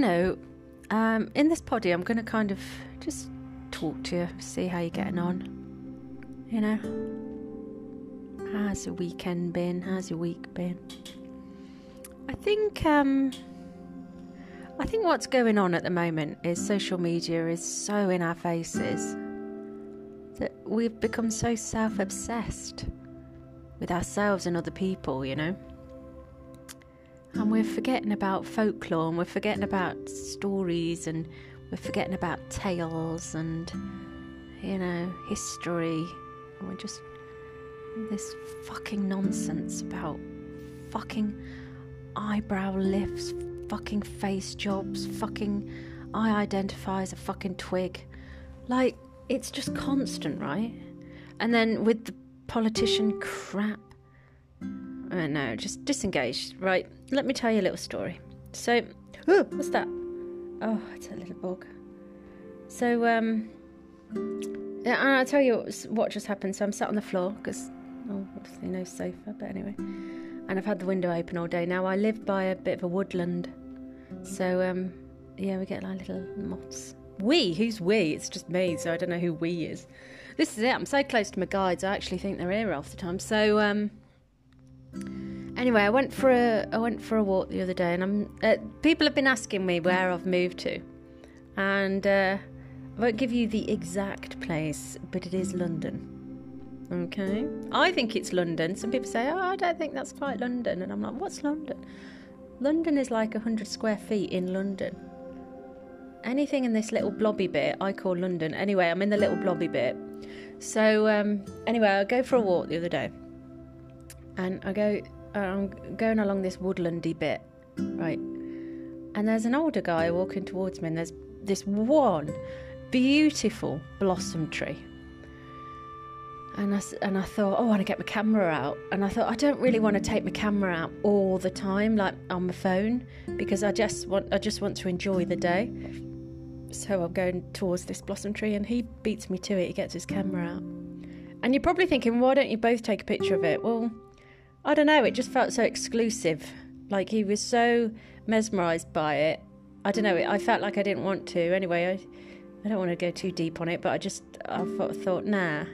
know, um, in this poddy, I'm going to kind of just talk to you, see how you're getting on. You know, how's your weekend been? How's your week been? I think, um, I think what's going on at the moment is social media is so in our faces that we've become so self-obsessed with ourselves and other people. You know and we're forgetting about folklore and we're forgetting about stories and we're forgetting about tales and you know history. And we're just this fucking nonsense about fucking eyebrow lifts fucking face jobs fucking i identify as a fucking twig. Like it's just constant right? And then with the politician crap uh, no, just disengaged. Right, let me tell you a little story. So, oh, what's that? Oh, it's a little bug. So, um, yeah, I'll tell you what just happened. So I'm sat on the floor because, oh, obviously no sofa, but anyway. And I've had the window open all day. Now I live by a bit of a woodland, so um, yeah, we get like little moths. We? Who's we? It's just me, so I don't know who we is. This is it. I'm so close to my guides. I actually think they're here half the time. So um, Anyway, I went for a I went for a walk the other day, and I'm uh, people have been asking me where I've moved to, and uh, I won't give you the exact place, but it is London. Okay, I think it's London. Some people say, "Oh, I don't think that's quite London," and I'm like, "What's London?" London is like hundred square feet in London. Anything in this little blobby bit, I call London. Anyway, I'm in the little blobby bit. So um, anyway, I go for a walk the other day and I go, I'm going along this woodlandy bit, right? And there's an older guy walking towards me, and there's this one beautiful blossom tree. And I, and I thought, oh, I want to get my camera out. And I thought, I don't really want to take my camera out all the time, like on my phone, because I just want, I just want to enjoy the day. So I'm going towards this blossom tree, and he beats me to it. He gets his camera out. And you're probably thinking, why don't you both take a picture of it? Well, I don't know, it just felt so exclusive. Like he was so mesmerized by it. I don't know, I felt like I didn't want to. Anyway, I, I don't want to go too deep on it, but I just I thought, thought, nah.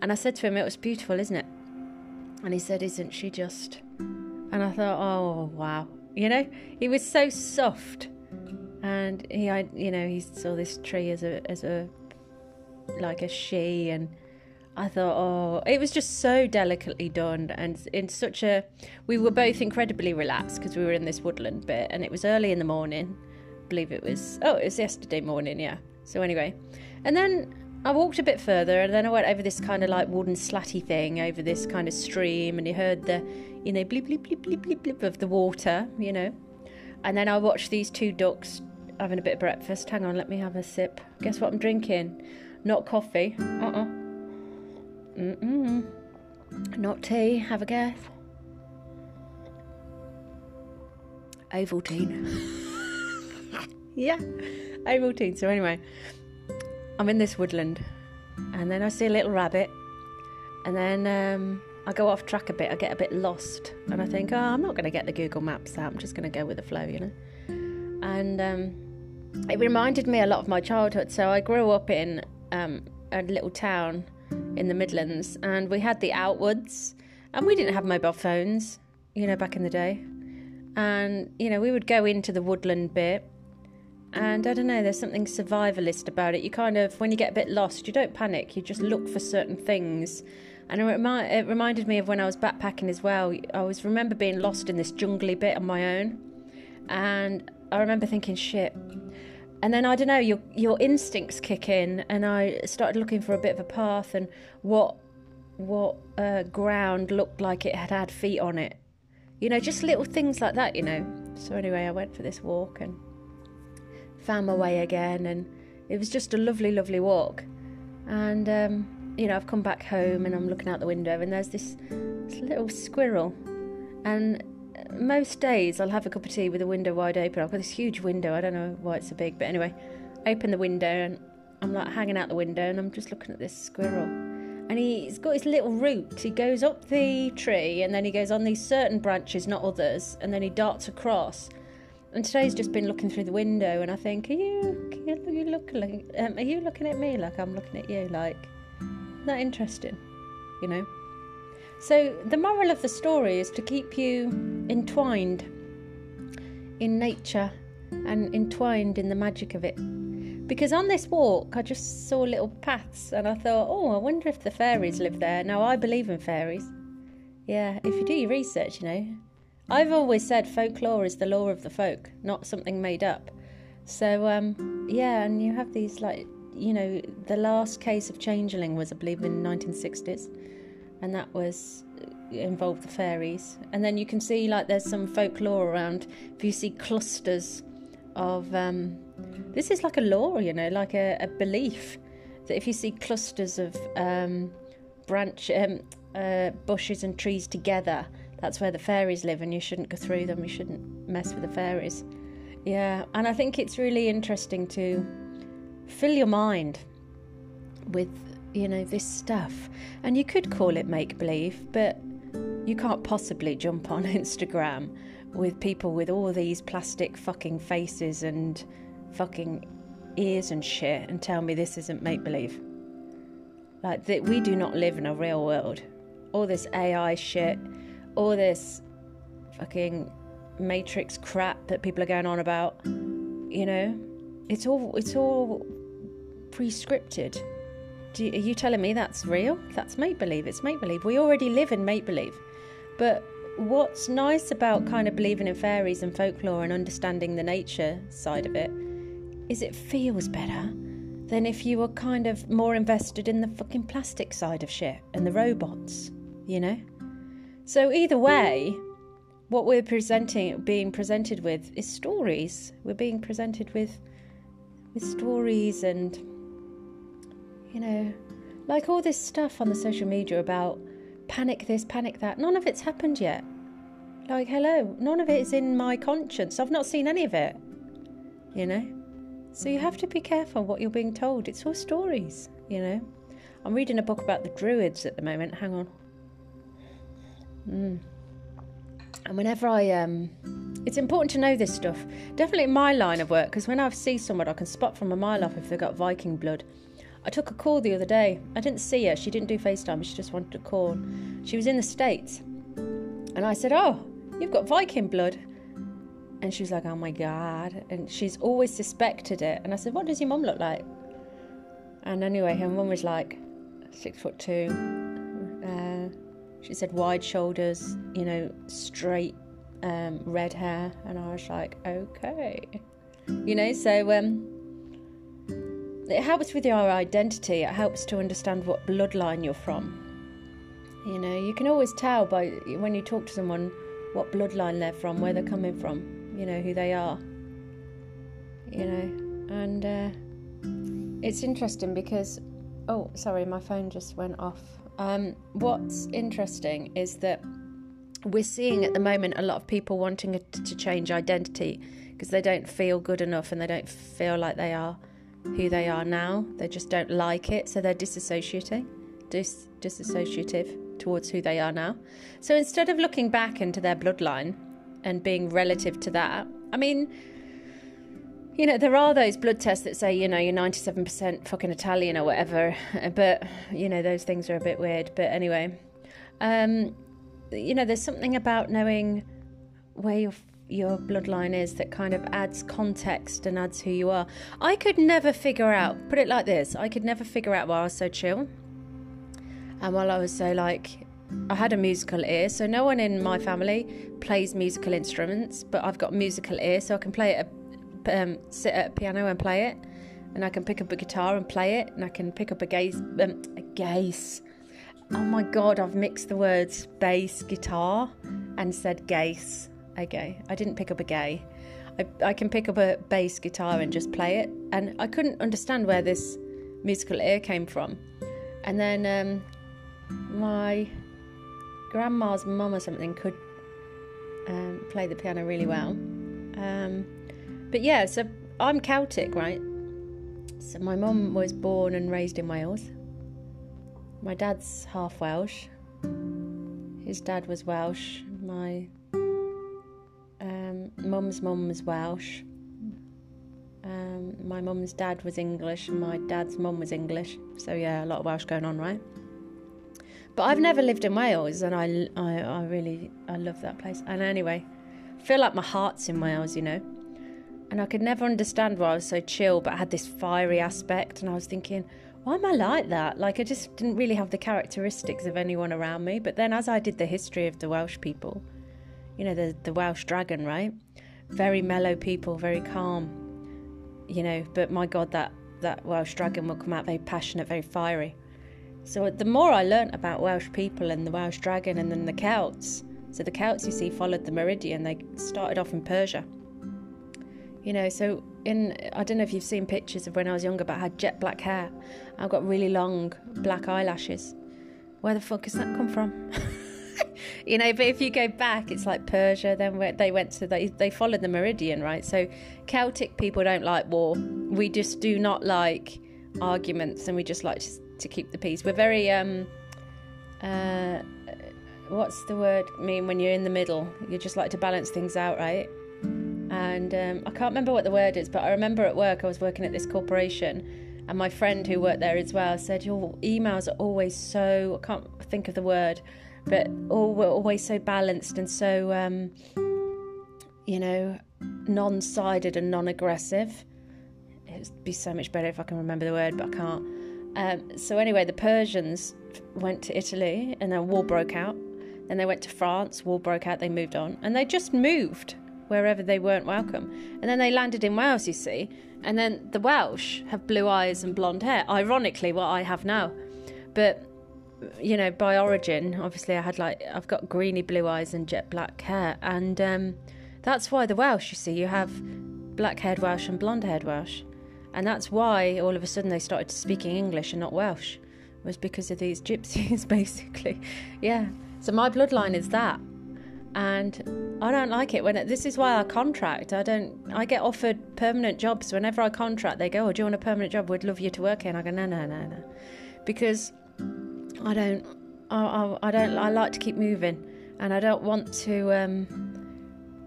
And I said to him, it was beautiful, isn't it? And he said, isn't she just? And I thought, oh, wow. You know, he was so soft. And he, I, you know, he saw this tree as a, as a, like a she and I thought, oh, it was just so delicately done and in such a. We were both incredibly relaxed because we were in this woodland bit and it was early in the morning. I believe it was. Oh, it was yesterday morning, yeah. So, anyway. And then I walked a bit further and then I went over this kind of like wooden slatty thing over this kind of stream and you heard the, you know, bleep, bleep, bleep, bleep, bleep, bleep of the water, you know. And then I watched these two ducks having a bit of breakfast. Hang on, let me have a sip. Guess what I'm drinking? Not coffee. Uh uh-uh. uh Mm-mm. Not tea. Have a guess. Ovaltine. yeah, Ovaltine. So anyway, I'm in this woodland, and then I see a little rabbit, and then um, I go off track a bit. I get a bit lost, and I think, oh, I'm not going to get the Google Maps out. I'm just going to go with the flow, you know. And um, it reminded me a lot of my childhood. So I grew up in um, a little town in the Midlands, and we had the Outwoods, and we didn't have mobile phones, you know, back in the day. And, you know, we would go into the woodland bit, and I don't know, there's something survivalist about it. You kind of, when you get a bit lost, you don't panic, you just look for certain things. And it, remi- it reminded me of when I was backpacking as well. I was remember being lost in this jungly bit on my own, and I remember thinking, shit, and then I don't know, your your instincts kick in, and I started looking for a bit of a path and what what uh, ground looked like it had had feet on it. You know, just little things like that. You know. So anyway, I went for this walk and found my way again, and it was just a lovely, lovely walk. And um, you know, I've come back home and I'm looking out the window, and there's this, this little squirrel, and most days I'll have a cup of tea with the window wide open. I've got this huge window. I don't know why it's so big, but anyway, open the window and I'm like hanging out the window and I'm just looking at this squirrel. And he's got his little route. He goes up the tree and then he goes on these certain branches, not others, and then he darts across. And today's just been looking through the window, and I think, are you, are you looking, um, are you looking at me like I'm looking at you? Like, that interesting, you know? So the moral of the story is to keep you entwined in nature and entwined in the magic of it. Because on this walk, I just saw little paths and I thought, oh, I wonder if the fairies live there. Now, I believe in fairies. Yeah, if you do your research, you know. I've always said folklore is the law of the folk, not something made up. So, um, yeah, and you have these, like, you know, the last case of changeling was, I believe, in the 1960s. And that was involved the fairies. And then you can see, like, there's some folklore around. If you see clusters of um, this is like a law, you know, like a, a belief that if you see clusters of um, branch um, uh, bushes and trees together, that's where the fairies live, and you shouldn't go through them. You shouldn't mess with the fairies. Yeah, and I think it's really interesting to fill your mind with you know this stuff, and you could call it make believe, but you can't possibly jump on Instagram with people with all these plastic fucking faces and fucking ears and shit and tell me this isn't make believe. Like that we do not live in a real world. All this AI shit, all this fucking matrix crap that people are going on about, you know, it's all it's all pre-scripted. You, are you telling me that's real? That's make believe. It's make believe. We already live in make believe. But what's nice about kind of believing in fairies and folklore and understanding the nature side of it is it feels better than if you were kind of more invested in the fucking plastic side of shit and the robots, you know? So either way, what we're presenting being presented with is stories. We're being presented with with stories and you know, like all this stuff on the social media about panic this, panic that. None of it's happened yet. Like, hello, none of it is in my conscience. I've not seen any of it. You know? So you have to be careful what you're being told. It's all stories, you know? I'm reading a book about the Druids at the moment. Hang on. Mm. And whenever I, um, it's important to know this stuff. Definitely in my line of work, because when I see someone, I can spot from a mile off if they've got Viking blood. I took a call the other day. I didn't see her. She didn't do FaceTime. She just wanted a call. She was in the States. And I said, Oh, you've got Viking blood. And she was like, Oh my God. And she's always suspected it. And I said, What does your mum look like? And anyway, her mum was like six foot two. Uh, she said wide shoulders, you know, straight um, red hair. And I was like, Okay. You know, so um, it helps with your identity. It helps to understand what bloodline you're from. You know, you can always tell by when you talk to someone what bloodline they're from, where they're coming from, you know, who they are. You know, and uh, it's interesting because, oh, sorry, my phone just went off. Um, what's interesting is that we're seeing at the moment a lot of people wanting to change identity because they don't feel good enough and they don't feel like they are who they are now. They just don't like it, so they're disassociating, dis- disassociative towards who they are now. So instead of looking back into their bloodline and being relative to that, I mean, you know, there are those blood tests that say, you know, you're 97% fucking Italian or whatever, but, you know, those things are a bit weird. But anyway, um, you know, there's something about knowing where you're your bloodline is that kind of adds context and adds who you are. I could never figure out, put it like this, I could never figure out why I was so chill. And while I was so like, I had a musical ear, so no one in my family plays musical instruments, but I've got musical ear, so I can play it, um, sit at a piano and play it, and I can pick up a guitar and play it, and I can pick up a gaze, um, a gaze. Oh my god, I've mixed the words bass guitar and said gaze a gay. I didn't pick up a gay. I, I can pick up a bass guitar and just play it. And I couldn't understand where this musical ear came from. And then um, my grandma's mum or something could um, play the piano really well. Um, but yeah, so I'm Celtic, right? So my mum was born and raised in Wales. My dad's half Welsh. His dad was Welsh. My mum's mum was Welsh. Um, my mum's dad was English, and my dad's mum was English. So yeah, a lot of Welsh going on, right? But I've never lived in Wales, and I, I, I really, I love that place. And anyway, I feel like my heart's in Wales, you know. And I could never understand why I was so chill, but I had this fiery aspect, and I was thinking, why am I like that? Like I just didn't really have the characteristics of anyone around me. But then, as I did the history of the Welsh people, you know, the the Welsh dragon, right? Very mellow people, very calm, you know. But my God, that that Welsh dragon will come out very passionate, very fiery. So the more I learnt about Welsh people and the Welsh dragon and then the Celts, so the Celts you see followed the meridian. They started off in Persia. You know, so in I don't know if you've seen pictures of when I was younger, but I had jet black hair. I've got really long black eyelashes. Where the fuck has that come from? you know, but if you go back, it's like Persia. Then they went to they they followed the meridian, right? So Celtic people don't like war. We just do not like arguments, and we just like to to keep the peace. We're very um uh what's the word mean when you're in the middle? You just like to balance things out, right? And um, I can't remember what the word is, but I remember at work I was working at this corporation, and my friend who worked there as well said your emails are always so I can't think of the word, but all were always so balanced and so um, you know non-sided and non-aggressive. It would be so much better if I can remember the word, but I can't. Um, so anyway, the Persians went to Italy, and then war broke out. Then they went to France, war broke out, they moved on, and they just moved wherever they weren't welcome. And then they landed in Wales, you see, and then the Welsh have blue eyes and blonde hair. Ironically, what I have now, but you know, by origin, obviously, I had like I've got greeny blue eyes and jet black hair, and um, that's why the Welsh, you see, you have black-haired Welsh and blonde-haired Welsh. And that's why all of a sudden they started speaking English and not Welsh. Was because of these gypsies, basically. Yeah. So my bloodline is that. And I don't like it when it, this is why I contract. I don't. I get offered permanent jobs whenever I contract. They go, "Oh, do you want a permanent job? We'd love you to work here." And I go, "No, no, no, no," because I don't. I, I, I don't. I like to keep moving, and I don't want to. Um,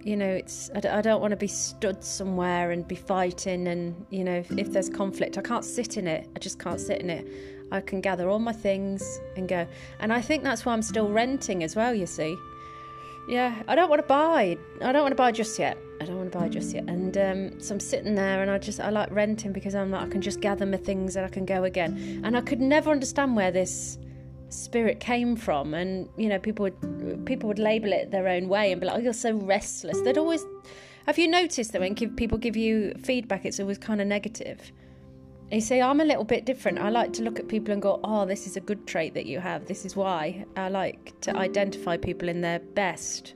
you know, it's I, I don't want to be stood somewhere and be fighting. And you know, if, if there's conflict, I can't sit in it. I just can't sit in it. I can gather all my things and go. And I think that's why I'm still renting as well. You see, yeah, I don't want to buy. I don't want to buy just yet. I don't want to buy just yet. And um, so I'm sitting there, and I just I like renting because I'm like I can just gather my things and I can go again. And I could never understand where this spirit came from and you know people would people would label it their own way and be like oh you're so restless. They'd always have you noticed that when people give you feedback it's always kind of negative? You see i'm a little bit different. I like to look at people and go oh this is a good trait that you have. This is why. I like to identify people in their best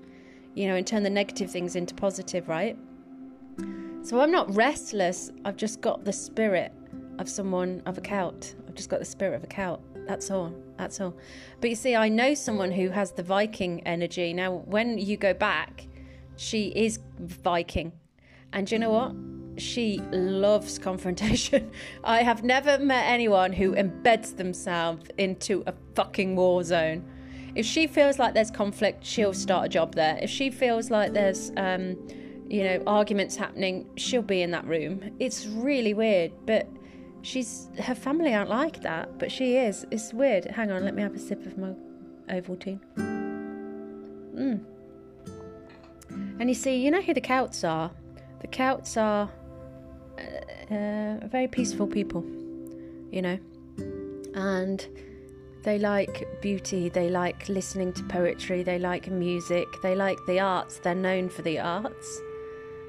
you know and turn the negative things into positive right? So i'm not restless. I've just got the spirit of someone of a Celt i've just got the spirit of a Celt that's all. That's all. But you see, I know someone who has the Viking energy. Now, when you go back, she is Viking. And you know what? She loves confrontation. I have never met anyone who embeds themselves into a fucking war zone. If she feels like there's conflict, she'll start a job there. If she feels like there's, um, you know, arguments happening, she'll be in that room. It's really weird, but She's her family aren't like that, but she is. It's weird. Hang on, let me have a sip of my Ovaltine. Mm. And you see, you know who the Celts are. The Celts are uh, uh, very peaceful people, you know, and they like beauty. They like listening to poetry. They like music. They like the arts. They're known for the arts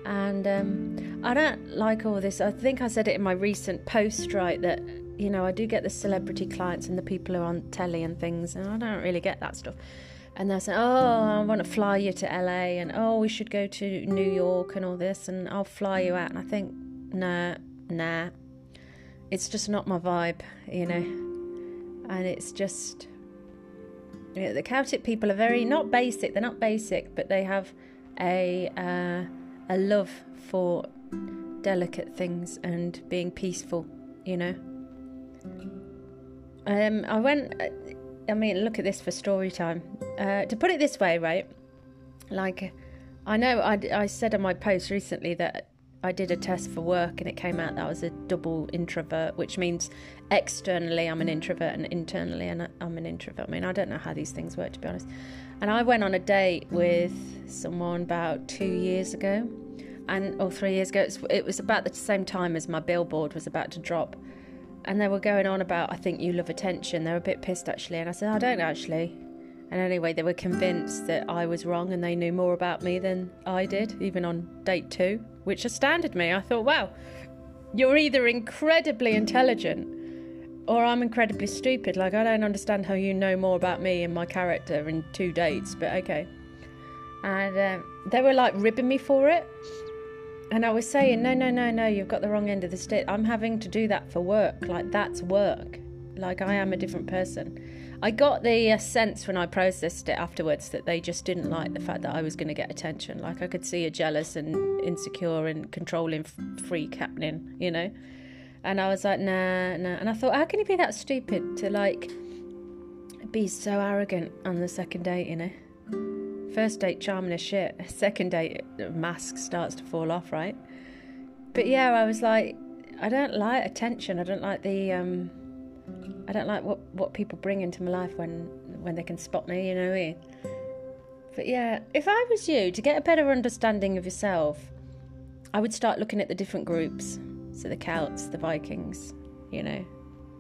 and um, I don't like all this. I think I said it in my recent post, right? That you know I do get the celebrity clients and the people who are on telly and things, and I don't really get that stuff. And they're saying, "Oh, I want to fly you to LA," and "Oh, we should go to New York," and all this, and I'll fly you out. And I think, nah, nah, it's just not my vibe, you know. And it's just, you know, the Celtic people are very not basic. They're not basic, but they have a. Uh, a love for delicate things and being peaceful, you know. Um, I went. I mean, look at this for story time. Uh, to put it this way, right? Like, I know I, I said on my post recently that I did a test for work and it came out that I was a double introvert, which means externally I'm an introvert and internally I'm an introvert. I mean, I don't know how these things work to be honest. And I went on a date with someone about two years ago, and or three years ago. It was about the same time as my billboard was about to drop, and they were going on about I think you love attention. They were a bit pissed actually, and I said I don't actually. And anyway, they were convinced that I was wrong and they knew more about me than I did, even on date two, which astounded me. I thought, wow, you're either incredibly intelligent or I'm incredibly stupid. Like, I don't understand how you know more about me and my character in two dates, but okay. And um, they were like ribbing me for it. And I was saying, no, no, no, no, you've got the wrong end of the stick. I'm having to do that for work. Like, that's work. Like, I am a different person. I got the uh, sense when I processed it afterwards that they just didn't like the fact that I was going to get attention. Like, I could see a jealous and insecure and controlling freak happening, you know? And I was like, nah, nah. And I thought, how can you be that stupid to like be so arrogant on the second date, you know? First date, charming as shit. Second date, mask starts to fall off, right? But yeah, I was like, I don't like attention. I don't like the, um, I don't like what, what people bring into my life when when they can spot me, you know what I mean? But yeah, if I was you, to get a better understanding of yourself, I would start looking at the different groups so the Celts, the Vikings, you know,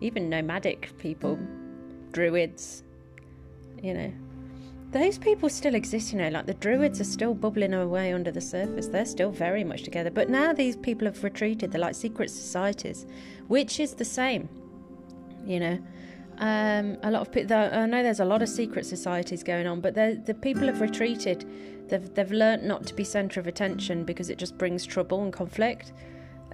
even nomadic people, Druids, you know. Those people still exist, you know, like the Druids are still bubbling away under the surface. They're still very much together. But now these people have retreated. They're like secret societies, which is the same, you know. Um, a lot of people, I know there's a lot of secret societies going on, but the people have retreated. They've, they've learnt not to be centre of attention because it just brings trouble and conflict.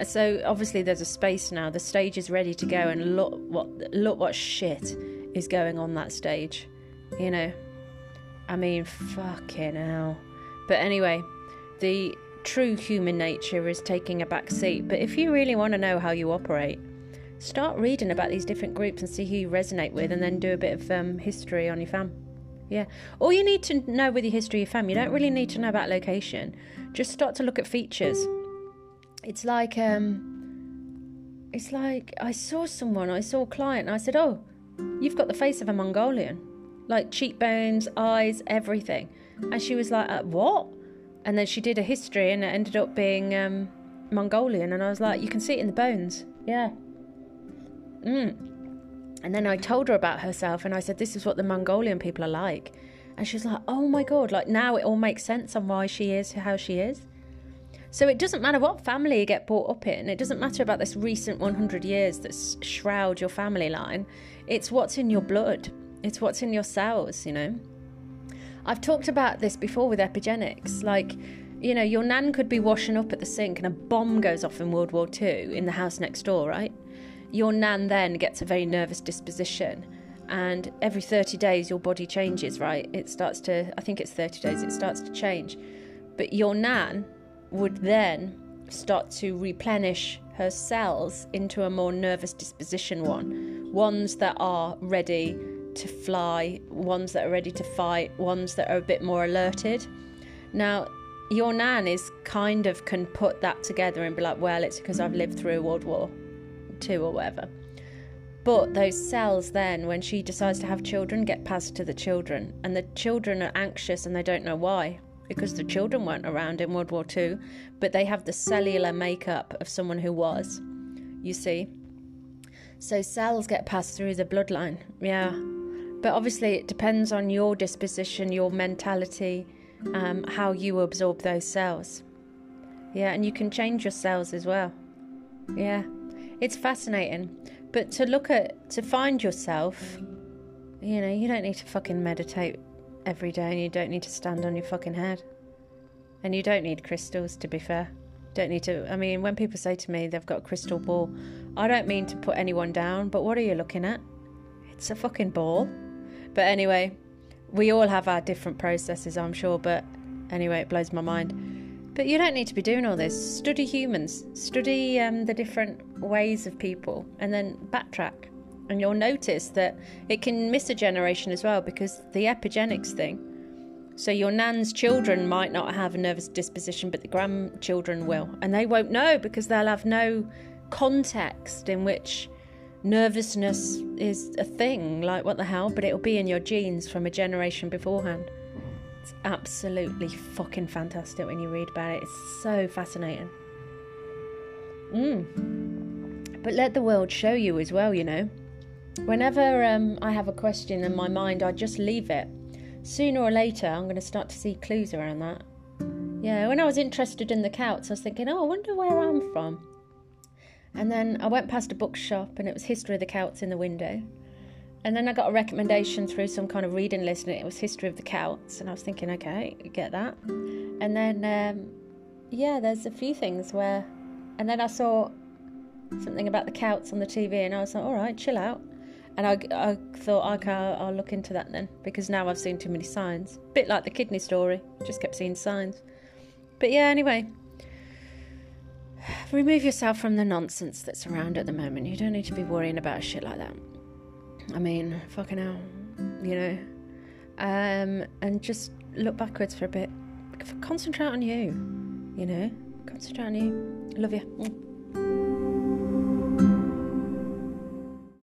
So obviously there's a space now. The stage is ready to go, and look what look what shit is going on that stage. You know, I mean, fucking hell. But anyway, the true human nature is taking a back seat. But if you really want to know how you operate, start reading about these different groups and see who you resonate with, and then do a bit of um, history on your fam. Yeah. All you need to know with your history of fam, you don't really need to know about location. Just start to look at features it's like um, it's like I saw someone, I saw a client, and I said, "Oh, you've got the face of a Mongolian, like cheekbones, eyes, everything." And she was like, uh, "What?" And then she did a history, and it ended up being um, Mongolian. And I was like, "You can see it in the bones, yeah." Mm. And then I told her about herself, and I said, "This is what the Mongolian people are like." And she's like, "Oh my god!" Like now it all makes sense on why she is how she is. So it doesn't matter what family you get brought up in, it doesn't matter about this recent 100 years that shroud your family line. It's what's in your blood, it's what's in your cells, you know. I've talked about this before with epigenetics. Like, you know, your nan could be washing up at the sink and a bomb goes off in World War II in the house next door, right? Your nan then gets a very nervous disposition and every 30 days your body changes, right? It starts to, I think it's 30 days, it starts to change. But your nan would then start to replenish her cells into a more nervous disposition one. Ones that are ready to fly, ones that are ready to fight, ones that are a bit more alerted. Now, your nan is kind of can put that together and be like, well, it's because I've lived through World War II or whatever. But those cells, then, when she decides to have children, get passed to the children, and the children are anxious and they don't know why because the children weren't around in World War II, but they have the cellular makeup of someone who was. You see? So cells get passed through the bloodline, yeah. But obviously, it depends on your disposition, your mentality, um, how you absorb those cells. Yeah, and you can change your cells as well. Yeah, it's fascinating. But to look at, to find yourself, you know, you don't need to fucking meditate every day and you don't need to stand on your fucking head. And you don't need crystals, to be fair. Don't need to. I mean, when people say to me they've got a crystal ball, I don't mean to put anyone down, but what are you looking at? It's a fucking ball. But anyway, we all have our different processes, I'm sure, but anyway, it blows my mind. But you don't need to be doing all this. Study humans, study um, the different ways of people, and then backtrack. And you'll notice that it can miss a generation as well because the epigenetics thing, So your nan's children might not have a nervous disposition, but the grandchildren will. And they won't know because they'll have no context in which nervousness is a thing. Like, what the hell? But it'll be in your genes from a generation beforehand. It's absolutely fucking fantastic when you read about it. It's so fascinating. Mm. But let the world show you as well, you know. Whenever um, I have a question in my mind, I just leave it. Sooner or later, I'm going to start to see clues around that. Yeah, when I was interested in the Celts, I was thinking, oh, I wonder where I'm from. And then I went past a bookshop and it was History of the Celts in the window. And then I got a recommendation through some kind of reading list, and it was History of the Celts. And I was thinking, okay, get that. And then, um, yeah, there's a few things where. And then I saw something about the Celts on the TV, and I was like, all right, chill out. And I, I thought, okay, I'll, I'll look into that then, because now I've seen too many signs. Bit like the kidney story, just kept seeing signs. But yeah, anyway, remove yourself from the nonsense that's around at the moment. You don't need to be worrying about shit like that. I mean, fucking hell, you know. Um, and just look backwards for a bit. Concentrate on you, you know. Concentrate on you. Love you.